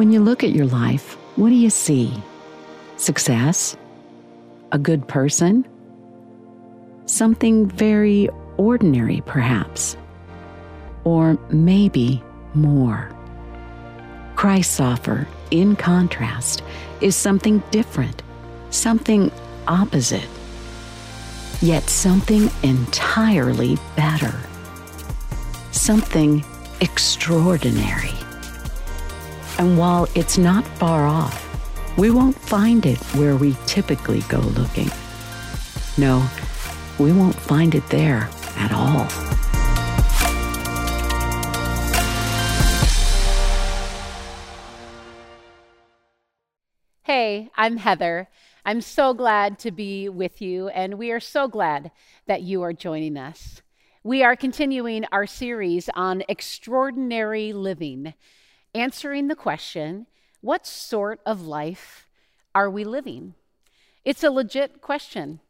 When you look at your life, what do you see? Success? A good person? Something very ordinary, perhaps? Or maybe more? Christ's offer, in contrast, is something different, something opposite, yet something entirely better, something extraordinary. And while it's not far off, we won't find it where we typically go looking. No, we won't find it there at all. Hey, I'm Heather. I'm so glad to be with you, and we are so glad that you are joining us. We are continuing our series on extraordinary living, answering the question what sort of life are we living? It's a legit question.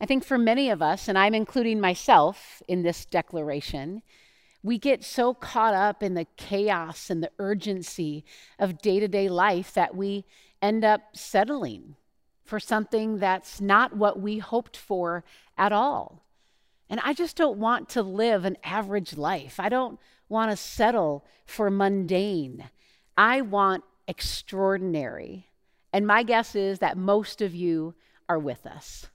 I think for many of us, and I'm including myself in this declaration, we get so caught up in the chaos and the urgency of day to day life that we end up settling for something that's not what we hoped for at all. And I just don't want to live an average life. I don't want to settle for mundane. I want extraordinary. And my guess is that most of you are with us.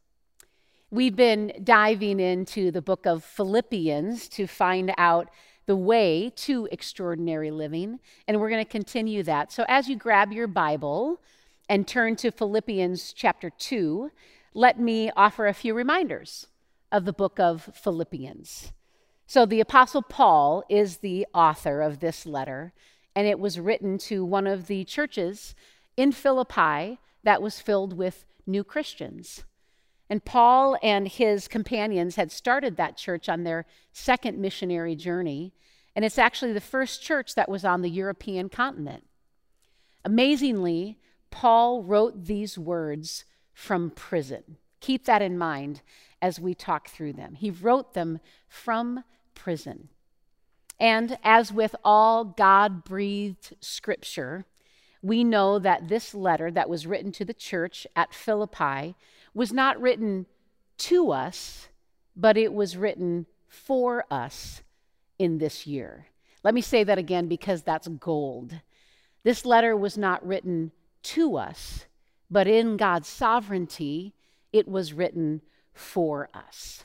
We've been diving into the book of Philippians to find out the way to extraordinary living, and we're going to continue that. So as you grab your Bible, and turn to Philippians chapter 2, let me offer a few reminders of the book of Philippians. So, the Apostle Paul is the author of this letter, and it was written to one of the churches in Philippi that was filled with new Christians. And Paul and his companions had started that church on their second missionary journey, and it's actually the first church that was on the European continent. Amazingly, Paul wrote these words from prison. Keep that in mind as we talk through them. He wrote them from prison. And as with all God breathed scripture, we know that this letter that was written to the church at Philippi was not written to us, but it was written for us in this year. Let me say that again because that's gold. This letter was not written to us, but in God's sovereignty, it was written for us.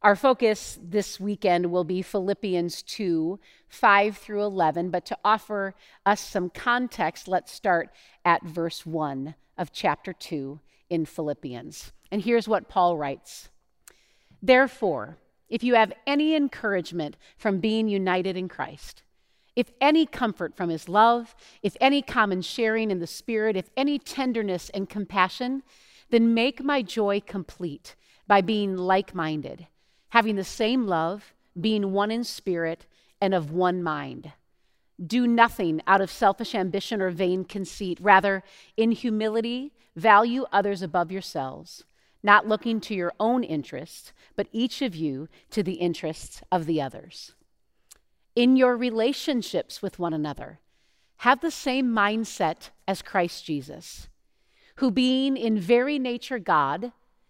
Our focus this weekend will be Philippians 2 5 through 11, but to offer us some context, let's start at verse 1 of chapter 2 in Philippians. And here's what Paul writes Therefore, if you have any encouragement from being united in Christ, if any comfort from his love, if any common sharing in the Spirit, if any tenderness and compassion, then make my joy complete by being like minded, having the same love, being one in spirit, and of one mind. Do nothing out of selfish ambition or vain conceit. Rather, in humility, value others above yourselves, not looking to your own interests, but each of you to the interests of the others in your relationships with one another. Have the same mindset as Christ Jesus, who, being in very nature God,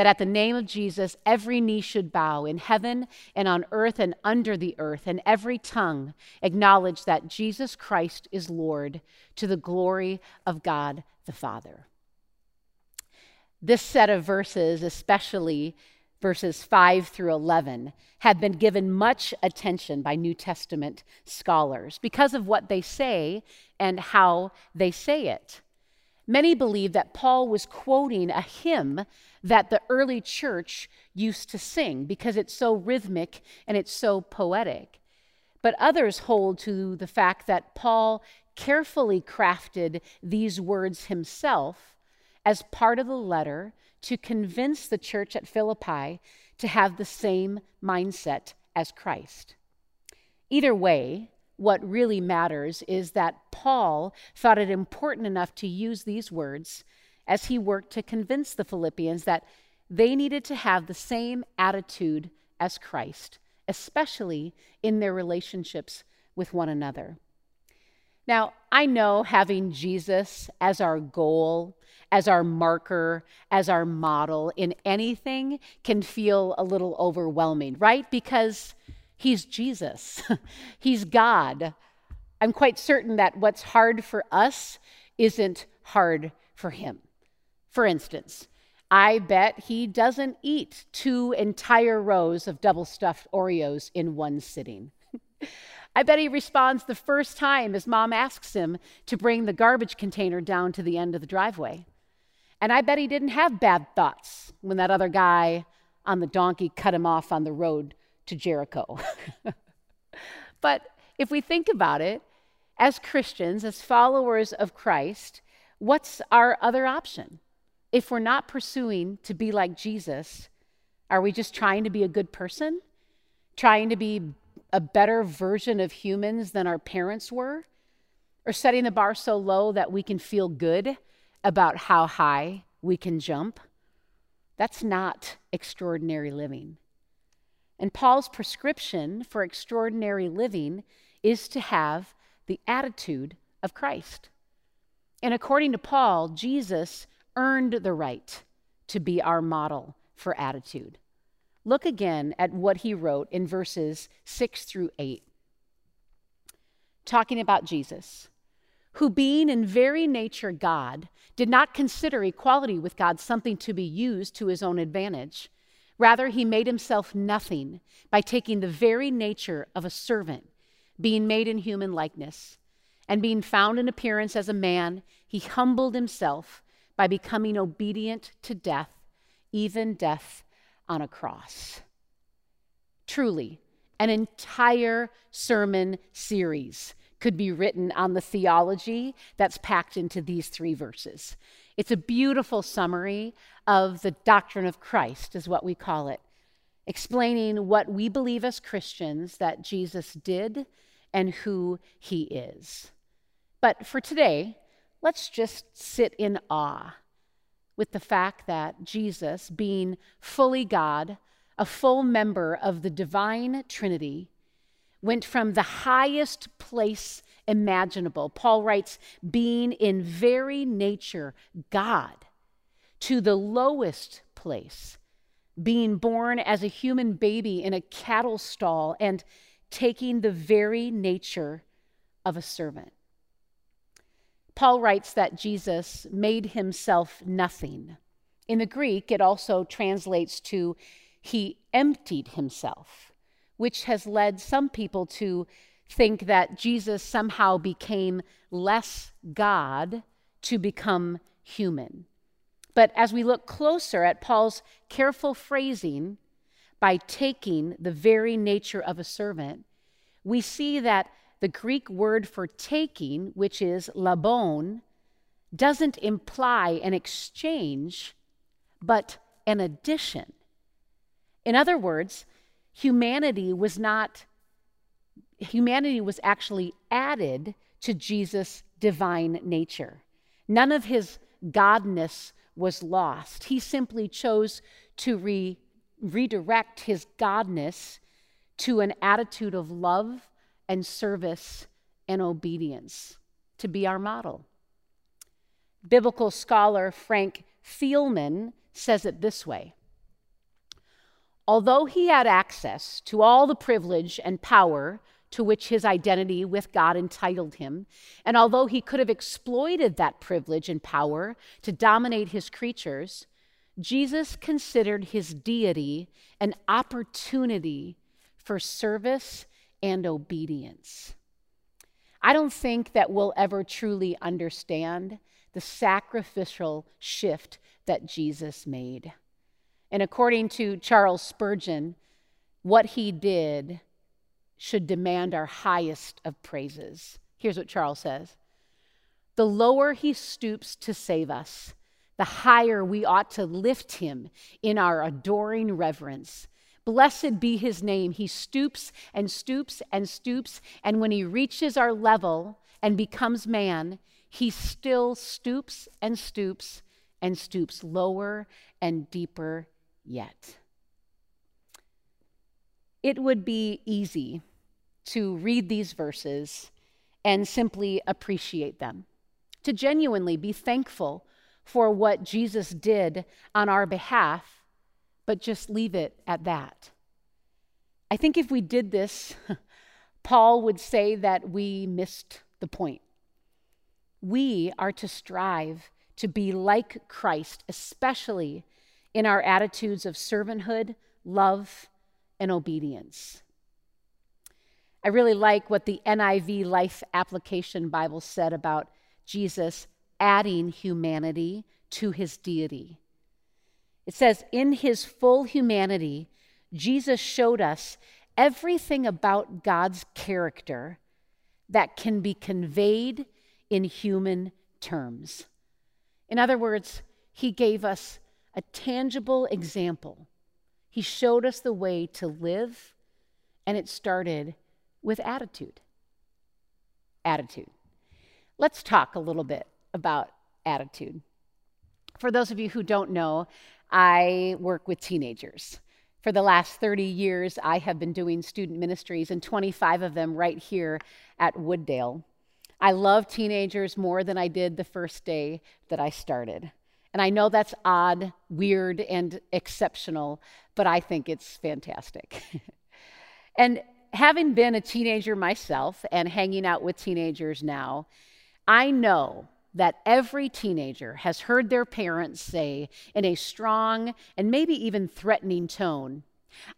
That at the name of Jesus, every knee should bow in heaven and on earth and under the earth, and every tongue acknowledge that Jesus Christ is Lord to the glory of God the Father. This set of verses, especially verses 5 through 11, have been given much attention by New Testament scholars because of what they say and how they say it. Many believe that Paul was quoting a hymn that the early church used to sing because it's so rhythmic and it's so poetic. But others hold to the fact that Paul carefully crafted these words himself as part of the letter to convince the church at Philippi to have the same mindset as Christ. Either way, what really matters is that Paul thought it important enough to use these words as he worked to convince the Philippians that they needed to have the same attitude as Christ, especially in their relationships with one another. Now, I know having Jesus as our goal, as our marker, as our model in anything can feel a little overwhelming, right? Because he's Jesus, he's God. I'm quite certain that what's hard for us isn't hard for him. For instance, I bet he doesn't eat two entire rows of double stuffed Oreos in one sitting. I bet he responds the first time his mom asks him to bring the garbage container down to the end of the driveway. And I bet he didn't have bad thoughts when that other guy on the donkey cut him off on the road to Jericho. but if we think about it, as Christians, as followers of Christ, what's our other option? If we're not pursuing to be like Jesus, are we just trying to be a good person? Trying to be a better version of humans than our parents were? Or setting the bar so low that we can feel good about how high we can jump? That's not extraordinary living. And Paul's prescription for extraordinary living is to have the attitude of Christ. And according to Paul, Jesus earned the right to be our model for attitude. Look again at what he wrote in verses 6 through 8, talking about Jesus, who, being in very nature God, did not consider equality with God something to be used to his own advantage. Rather, he made himself nothing by taking the very nature of a servant, being made in human likeness. And being found in appearance as a man, he humbled himself by becoming obedient to death, even death on a cross. Truly, an entire sermon series could be written on the theology that's packed into these three verses. It's a beautiful summary of the doctrine of Christ, is what we call it, explaining what we believe as Christians that Jesus did and who he is. But for today, let's just sit in awe with the fact that Jesus, being fully God, a full member of the divine Trinity, went from the highest place imaginable. Paul writes, being in very nature God, to the lowest place, being born as a human baby in a cattle stall and taking the very nature of a servant. Paul writes that Jesus made himself nothing. In the Greek, it also translates to he emptied himself, which has led some people to think that Jesus somehow became less God to become human. But as we look closer at Paul's careful phrasing, by taking the very nature of a servant, we see that the Greek word for taking, which is labon, doesn't imply an exchange, but an addition. In other words, humanity was not, humanity was actually added to Jesus' divine nature. None of his godness was lost. He simply chose to re- redirect his godness to an attitude of love and service and obedience to be our model. Biblical scholar Frank Thielman says it this way Although he had access to all the privilege and power to which his identity with God entitled him, and although he could have exploited that privilege and power to dominate his creatures, Jesus considered his deity an opportunity for service and obedience. I don't think that we'll ever truly understand the sacrificial shift that Jesus made. And according to Charles Spurgeon, what he did should demand our highest of praises. Here's what Charles says the lower he stoops to save us, the higher we ought to lift him in our adoring reverence. Blessed be his name. He stoops and stoops and stoops. And when he reaches our level and becomes man, he still stoops and stoops and stoops lower and deeper yet. It would be easy to read these verses and simply appreciate them, to genuinely be thankful for what Jesus did on our behalf, but just leave it at that. I think if we did this, Paul would say that we missed the point. We are to strive to be like Christ, especially in our attitudes of servanthood, love, and obedience. I really like what the NIV Life Application Bible said about Jesus adding humanity to his deity. It says, In his full humanity, Jesus showed us everything about God's character that can be conveyed in human terms. In other words, he gave us a tangible example. He showed us the way to live, and it started with attitude. Attitude. Let's talk a little bit about attitude. For those of you who don't know, I work with teenagers. For the last 30 years, I have been doing student ministries, and 25 of them right here at Wooddale. I love teenagers more than I did the first day that I started. And I know that's odd, weird, and exceptional, but I think it's fantastic. and having been a teenager myself and hanging out with teenagers now, I know that every teenager has heard their parents say in a strong and maybe even threatening tone,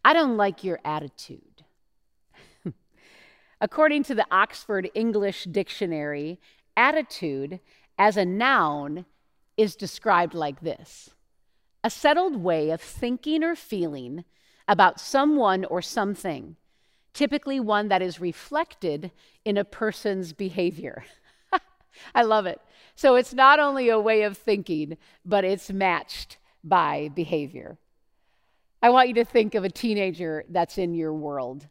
I don't like your attitude. According to the Oxford English Dictionary, attitude as a noun is described like this a settled way of thinking or feeling about someone or something, typically one that is reflected in a person's behavior. I love it. So it's not only a way of thinking, but it's matched by behavior. I want you to think of a teenager that's in your world.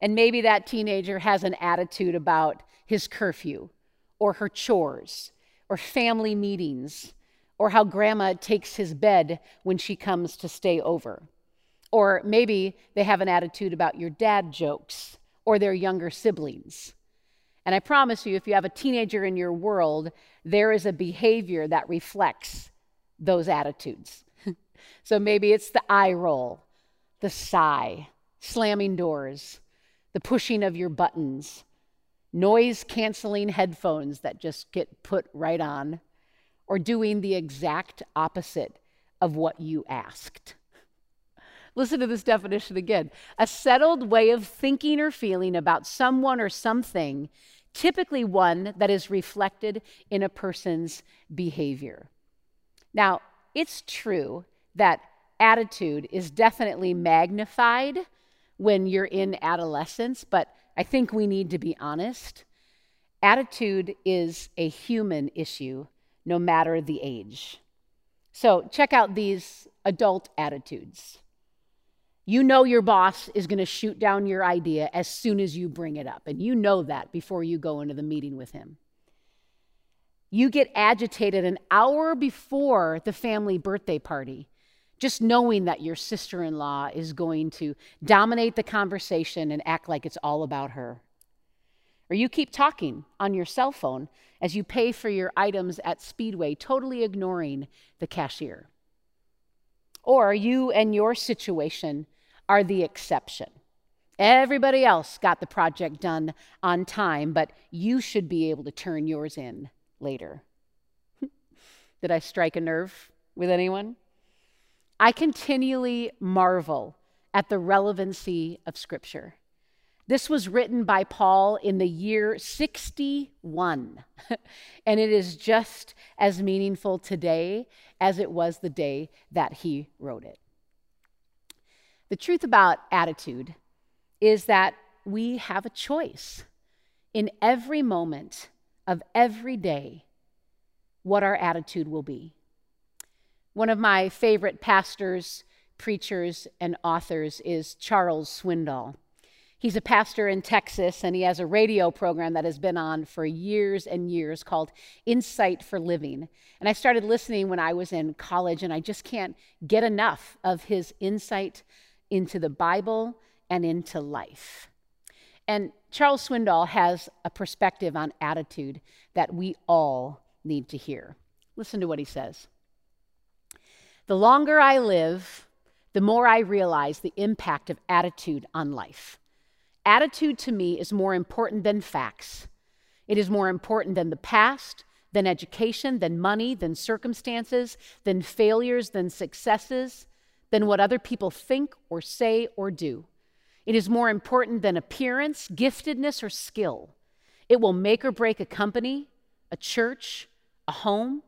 And maybe that teenager has an attitude about his curfew or her chores or family meetings or how grandma takes his bed when she comes to stay over. Or maybe they have an attitude about your dad jokes or their younger siblings. And I promise you, if you have a teenager in your world, there is a behavior that reflects those attitudes. so maybe it's the eye roll, the sigh, slamming doors, the pushing of your buttons, noise canceling headphones that just get put right on, or doing the exact opposite of what you asked. Listen to this definition again a settled way of thinking or feeling about someone or something typically one that is reflected in a person's behavior. Now, it's true that attitude is definitely magnified when you're in adolescence, but I think we need to be honest. Attitude is a human issue, no matter the age. So, check out these adult attitudes. You know your boss is going to shoot down your idea as soon as you bring it up, and you know that before you go into the meeting with him. You get agitated an hour before the family birthday party, just knowing that your sister in law is going to dominate the conversation and act like it's all about her. Or you keep talking on your cell phone as you pay for your items at Speedway, totally ignoring the cashier. Or you and your situation are the exception. Everybody else got the project done on time, but you should be able to turn yours in later. Did I strike a nerve with anyone? I continually marvel at the relevancy of Scripture. This was written by Paul in the year 61, and it is just as meaningful today as it was the day that he wrote it. The truth about attitude is that we have a choice in every moment of every day what our attitude will be. One of my favorite pastors, preachers, and authors is Charles Swindoll. He's a pastor in Texas, and he has a radio program that has been on for years and years called Insight for Living. And I started listening when I was in college, and I just can't get enough of his insight into the Bible and into life. And Charles Swindoll has a perspective on attitude that we all need to hear. Listen to what he says. The longer I live, the more I realize the impact of attitude on life. Attitude to me is more important than facts. It is more important than the past, than education, than money, than circumstances, than failures, than successes, than what other people think or say or do. It is more important than appearance, giftedness, or skill. It will make or break a company, a church, a home.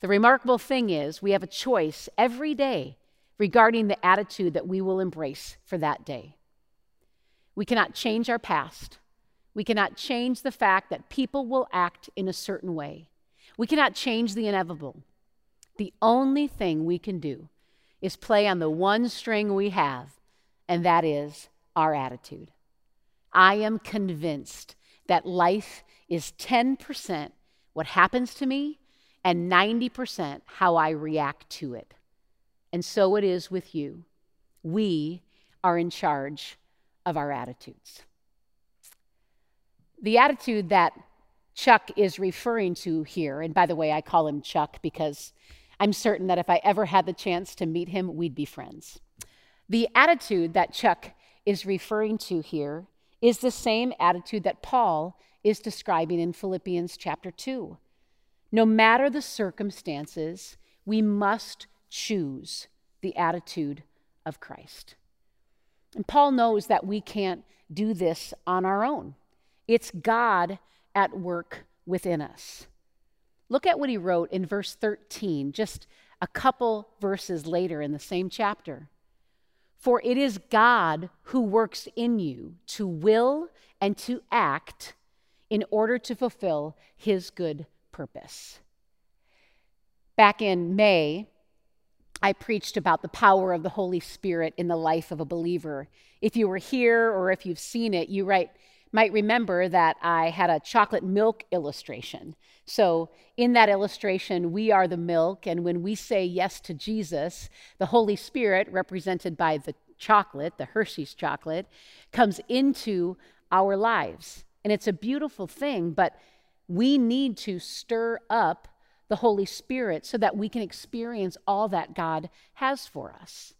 The remarkable thing is, we have a choice every day regarding the attitude that we will embrace for that day. We cannot change our past. We cannot change the fact that people will act in a certain way. We cannot change the inevitable. The only thing we can do is play on the one string we have, and that is our attitude. I am convinced that life is 10% what happens to me and 90% how I react to it. And so it is with you. We are in charge of our attitudes. The attitude that Chuck is referring to here, and by the way, I call him Chuck because I'm certain that if I ever had the chance to meet him, we'd be friends. The attitude that Chuck is referring to here is the same attitude that Paul is describing in Philippians chapter 2. No matter the circumstances, we must choose the attitude of Christ. And Paul knows that we can't do this on our own. It's God at work within us. Look at what he wrote in verse 13, just a couple verses later in the same chapter. For it is God who works in you to will and to act in order to fulfill his good purpose. Back in May, I preached about the power of the Holy Spirit in the life of a believer. If you were here or if you've seen it, you right, might remember that I had a chocolate milk illustration. So, in that illustration, we are the milk, and when we say yes to Jesus, the Holy Spirit, represented by the chocolate, the Hershey's chocolate, comes into our lives. And it's a beautiful thing, but we need to stir up the Holy Spirit so that we can experience all that God has for us.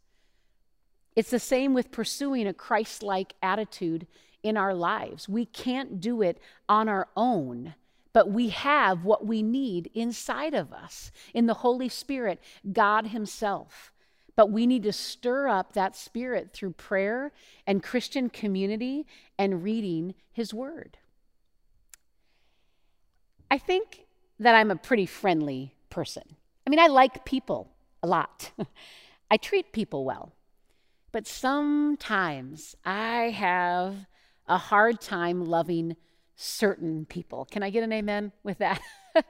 It's the same with pursuing a Christ like attitude in our lives. We can't do it on our own, but we have what we need inside of us in the Holy Spirit, God Himself. But we need to stir up that spirit through prayer and Christian community and reading His Word. I think that I'm a pretty friendly person. I mean, I like people a lot, I treat people well. But sometimes I have a hard time loving certain people. Can I get an amen with that?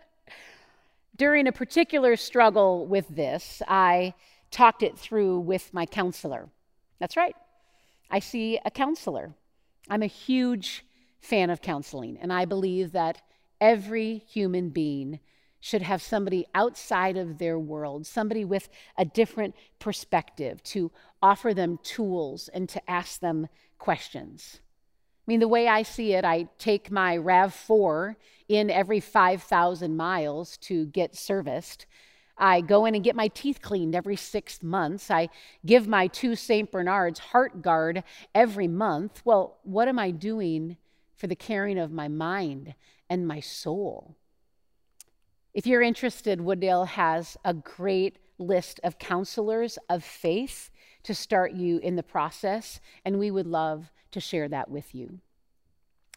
During a particular struggle with this, I talked it through with my counselor. That's right. I see a counselor. I'm a huge fan of counseling, and I believe that Every human being should have somebody outside of their world, somebody with a different perspective to offer them tools and to ask them questions. I mean, the way I see it, I take my RAV4 in every 5,000 miles to get serviced. I go in and get my teeth cleaned every six months. I give my two St. Bernards Heartgard every month. Well, what am I doing for the caring of my mind and my soul. If you're interested, Wooddale has a great list of counselors of faith to start you in the process, and we would love to share that with you.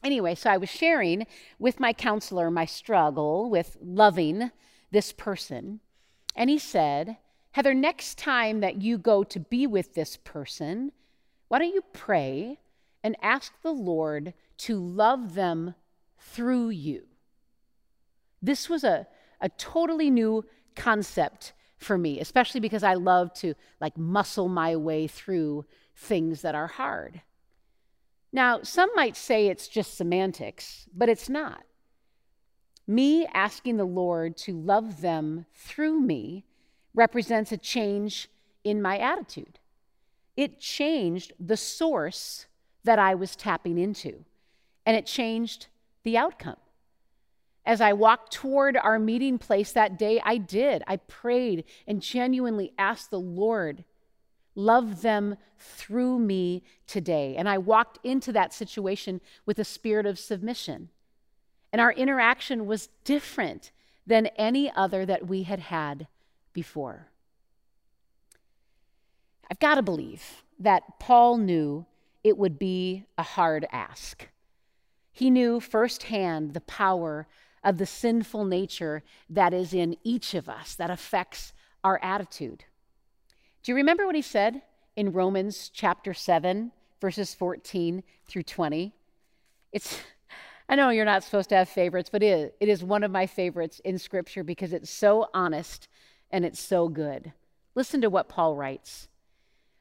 Anyway, so I was sharing with my counselor my struggle with loving this person, and he said, Heather, next time that you go to be with this person, why don't you pray and ask the Lord to love them through you. This was a, a totally new concept for me, especially because I love to like muscle my way through things that are hard. Now, some might say it's just semantics, but it's not. Me asking the Lord to love them through me represents a change in my attitude. It changed the source that I was tapping into, and it changed the outcome. As I walked toward our meeting place that day, I did. I prayed and genuinely asked the Lord, love them through me today. And I walked into that situation with a spirit of submission. And our interaction was different than any other that we had had before. I've got to believe that Paul knew it would be a hard ask. He knew firsthand the power of the sinful nature that is in each of us that affects our attitude. Do you remember what he said in Romans chapter 7, verses 14 through 20? It's I know you're not supposed to have favorites, but it is one of my favorites in Scripture because it's so honest and it's so good. Listen to what Paul writes.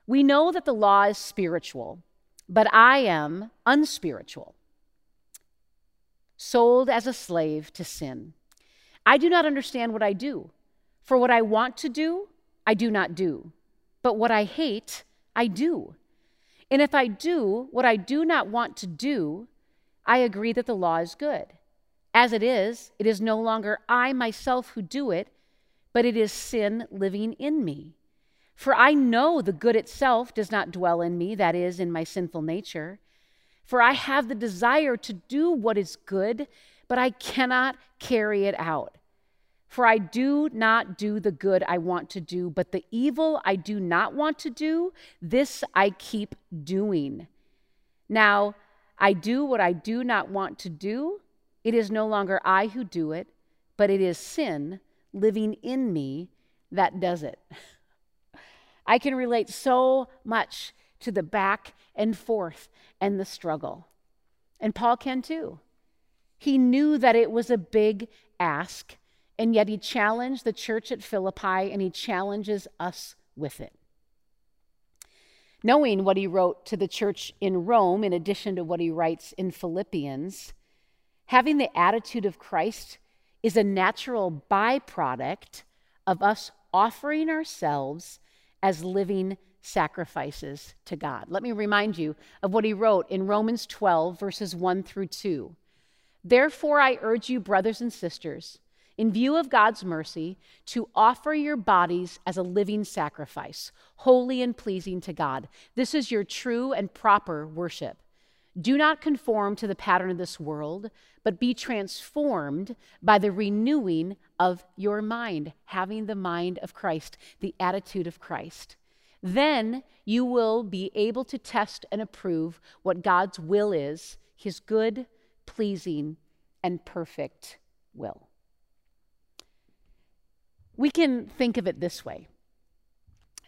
We know that the law is spiritual, but I am unspiritual sold as a slave to sin. I do not understand what I do. For what I want to do, I do not do. But what I hate, I do. And if I do what I do not want to do, I agree that the law is good. As it is, it is no longer I myself who do it, but it is sin living in me. For I know the good itself does not dwell in me, that is, in my sinful nature. For I have the desire to do what is good, but I cannot carry it out. For I do not do the good I want to do, but the evil I do not want to do, this I keep doing. Now, I do what I do not want to do. It is no longer I who do it, but it is sin living in me that does it. I can relate so much to the back and forth and the struggle. And Paul can too. He knew that it was a big ask, and yet he challenged the church at Philippi and he challenges us with it. Knowing what he wrote to the church in Rome, in addition to what he writes in Philippians, having the attitude of Christ is a natural byproduct of us offering ourselves as living sacrifices to God. Let me remind you of what he wrote in Romans 12, verses 1 through 2. Therefore, I urge you, brothers and sisters, in view of God's mercy, to offer your bodies as a living sacrifice, holy and pleasing to God. This is your true and proper worship. Do not conform to the pattern of this world, but be transformed by the renewing of your mind, having the mind of Christ, the attitude of Christ. Then you will be able to test and approve what God's will is, his good, pleasing, and perfect will. We can think of it this way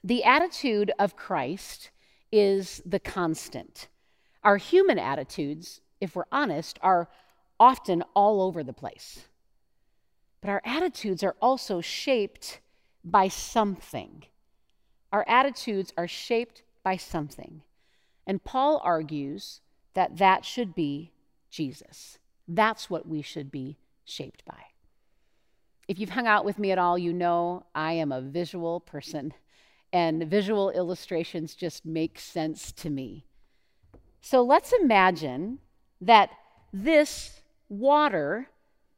the attitude of Christ is the constant. Our human attitudes, if we're honest, are often all over the place. But our attitudes are also shaped by something. Our attitudes are shaped by something. And Paul argues that that should be Jesus. That's what we should be shaped by. If you've hung out with me at all, you know I am a visual person, and visual illustrations just make sense to me. So let's imagine that this water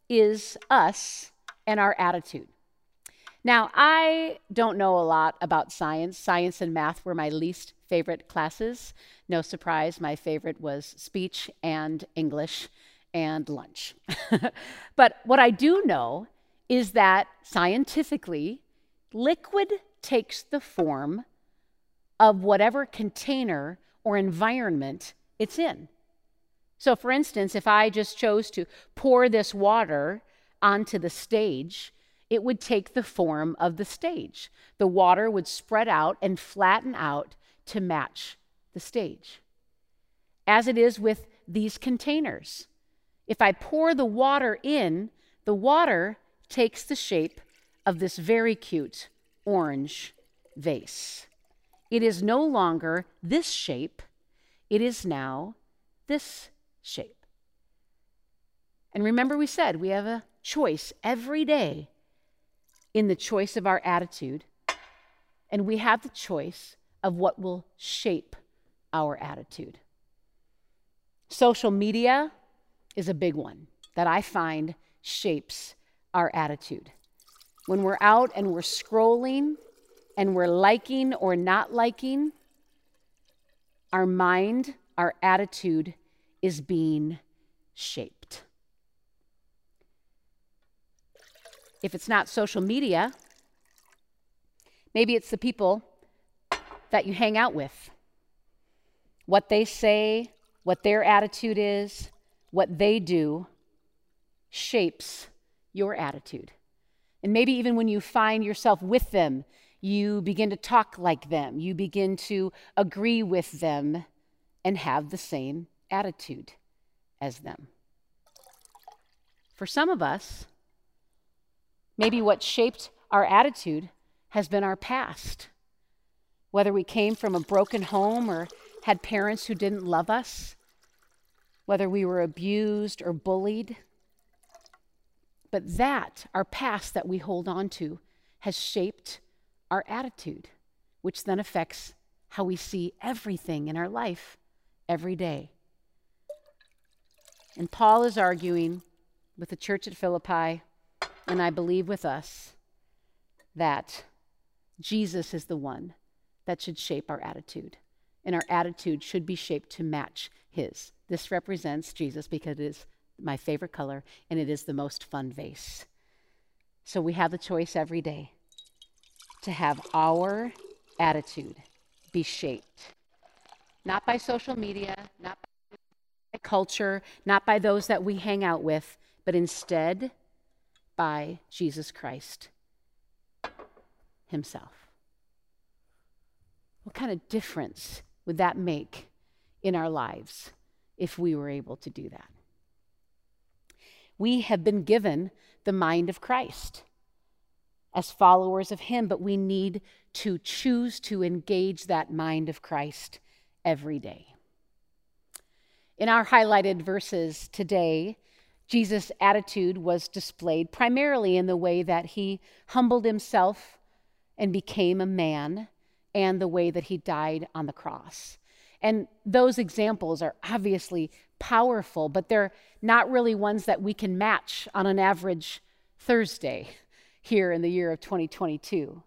is us and our attitude. Now, I don't know a lot about science. Science and math were my least favorite classes. No surprise, my favorite was speech and English and lunch. but what I do know is that scientifically, liquid takes the form of whatever container or environment it's in. So, for instance, if I just chose to pour this water onto the stage, it would take the form of the stage. The water would spread out and flatten out to match the stage. As it is with these containers. If I pour the water in, the water takes the shape of this very cute orange vase. It is no longer this shape, it is now this shape. And remember, we said we have a choice every day in the choice of our attitude, and we have the choice of what will shape our attitude. Social media is a big one that I find shapes our attitude. When we're out and we're scrolling and we're liking or not liking, our mind, our attitude is being shaped. If it's not social media, maybe it's the people that you hang out with. What they say, what their attitude is, what they do shapes your attitude. And maybe even when you find yourself with them, you begin to talk like them, you begin to agree with them and have the same attitude as them. For some of us, maybe what shaped our attitude has been our past. Whether we came from a broken home or had parents who didn't love us, whether we were abused or bullied. But that, our past that we hold on to, has shaped our attitude, which then affects how we see everything in our life every day. And Paul is arguing with the church at Philippi, and I believe with us, that Jesus is the one that should shape our attitude. And our attitude should be shaped to match his. This represents Jesus because it is my favorite color and it is the most fun vase. So we have the choice every day to have our attitude be shaped, not by social media, not by culture, not by those that we hang out with, but instead by Jesus Christ Himself. What kind of difference would that make in our lives if we were able to do that? We have been given the mind of Christ as followers of Him, but we need to choose to engage that mind of Christ every day. In our highlighted verses today, Jesus' attitude was displayed primarily in the way that he humbled himself and became a man, and the way that he died on the cross. And those examples are obviously powerful, but they're not really ones that we can match on an average Thursday here in the year of 2022.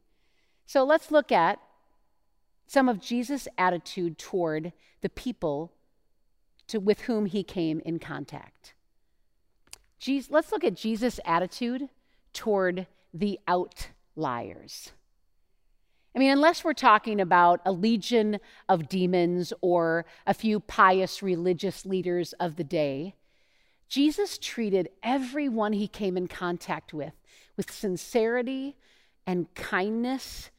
So let's look at some of Jesus' attitude toward the people to, with whom he came in contact. Jesus, let's look at Jesus' attitude toward the outliers. I mean, unless we're talking about a legion of demons or a few pious religious leaders of the day, Jesus treated everyone he came in contact with with sincerity and kindness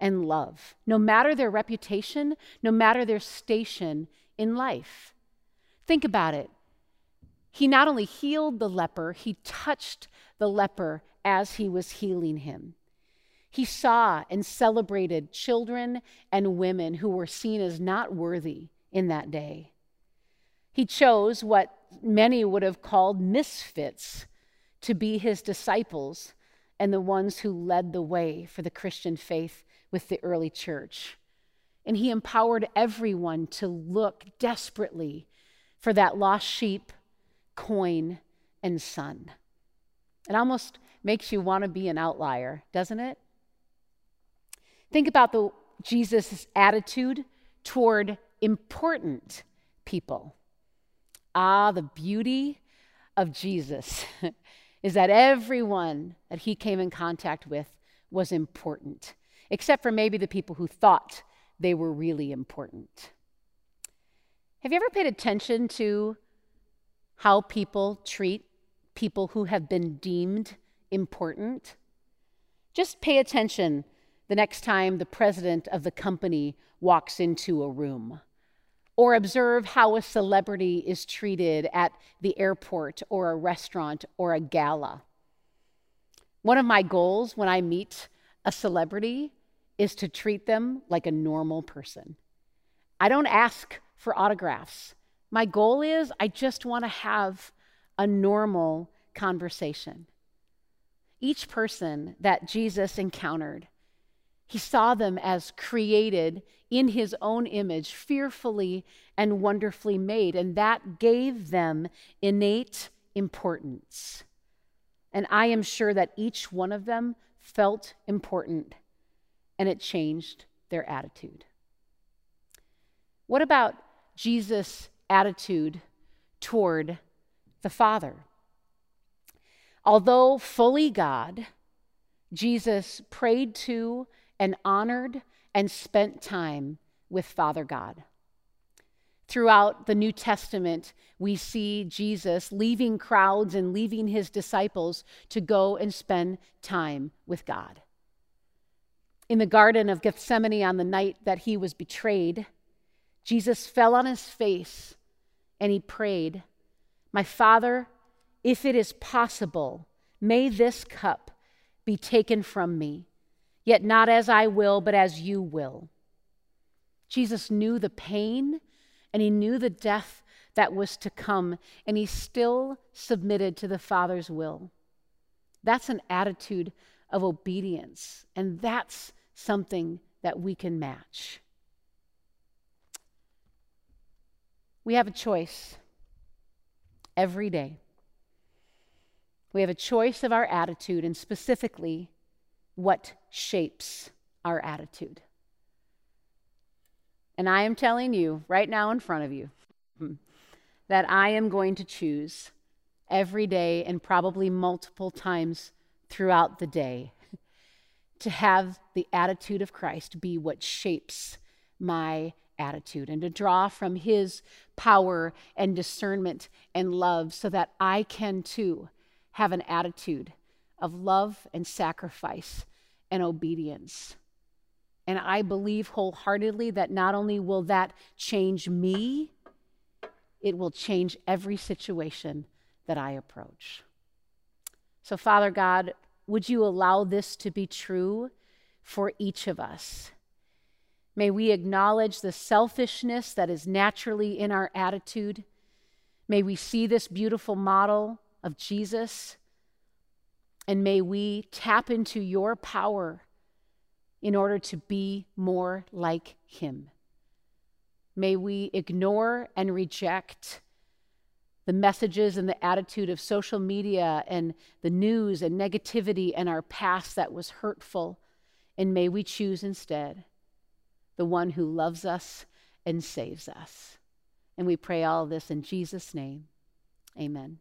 and love, no matter their reputation, no matter their station in life. Think about it. He not only healed the leper, he touched the leper as he was healing him. He saw and celebrated children and women who were seen as not worthy in that day. He chose what many would have called misfits to be his disciples and the ones who led the way for the Christian faith with the early church. And he empowered everyone to look desperately for that lost sheep, coin, and son. It almost makes you want to be an outlier, doesn't it? Think about the Jesus' attitude toward important people. Ah, the beauty of Jesus is that everyone that he came in contact with was important, except for maybe the people who thought they were really important. Have you ever paid attention to how people treat people who have been deemed important? Just pay attention the next time the president of the company walks into a room. Or observe how a celebrity is treated at the airport or a restaurant or a gala. One of my goals when I meet a celebrity is to treat them like a normal person. I don't ask for autographs. My goal is I just want to have a normal conversation. Each person that Jesus encountered, he saw them as created in his own image, fearfully and wonderfully made, and that gave them innate importance. And I am sure that each one of them felt important, and it changed their attitude. What about Jesus' attitude toward the Father? Although fully God, Jesus prayed to and honored and spent time with Father God. Throughout the New Testament, we see Jesus leaving crowds and leaving his disciples to go and spend time with God. In the Garden of Gethsemane on the night that he was betrayed, Jesus fell on his face and he prayed, My Father, if it is possible, may this cup be taken from me, yet not as I will, but as you will. Jesus knew the pain and he knew the death that was to come, and he still submitted to the Father's will. That's an attitude of obedience, and that's something that we can match. We have a choice every day. We have a choice of our attitude, and specifically, what shapes our attitude. And I am telling you right now in front of you hmm, that I am going to choose every day and probably multiple times throughout the day to have the attitude of Christ be what shapes my attitude and to draw from his power and discernment and love so that I can too have an attitude of love and sacrifice and obedience and I believe wholeheartedly that not only will that change me, it will change every situation that I approach. So, Father God, would you allow this to be true for each of us? May we acknowledge the selfishness that is naturally in our attitude. May we see this beautiful model of Jesus. And may we tap into your power in order to be more like Him. May we ignore and reject the messages and the attitude of social media and the news and negativity and our past that was hurtful. And may we choose instead the one who loves us and saves us. And we pray all this in Jesus' name. Amen.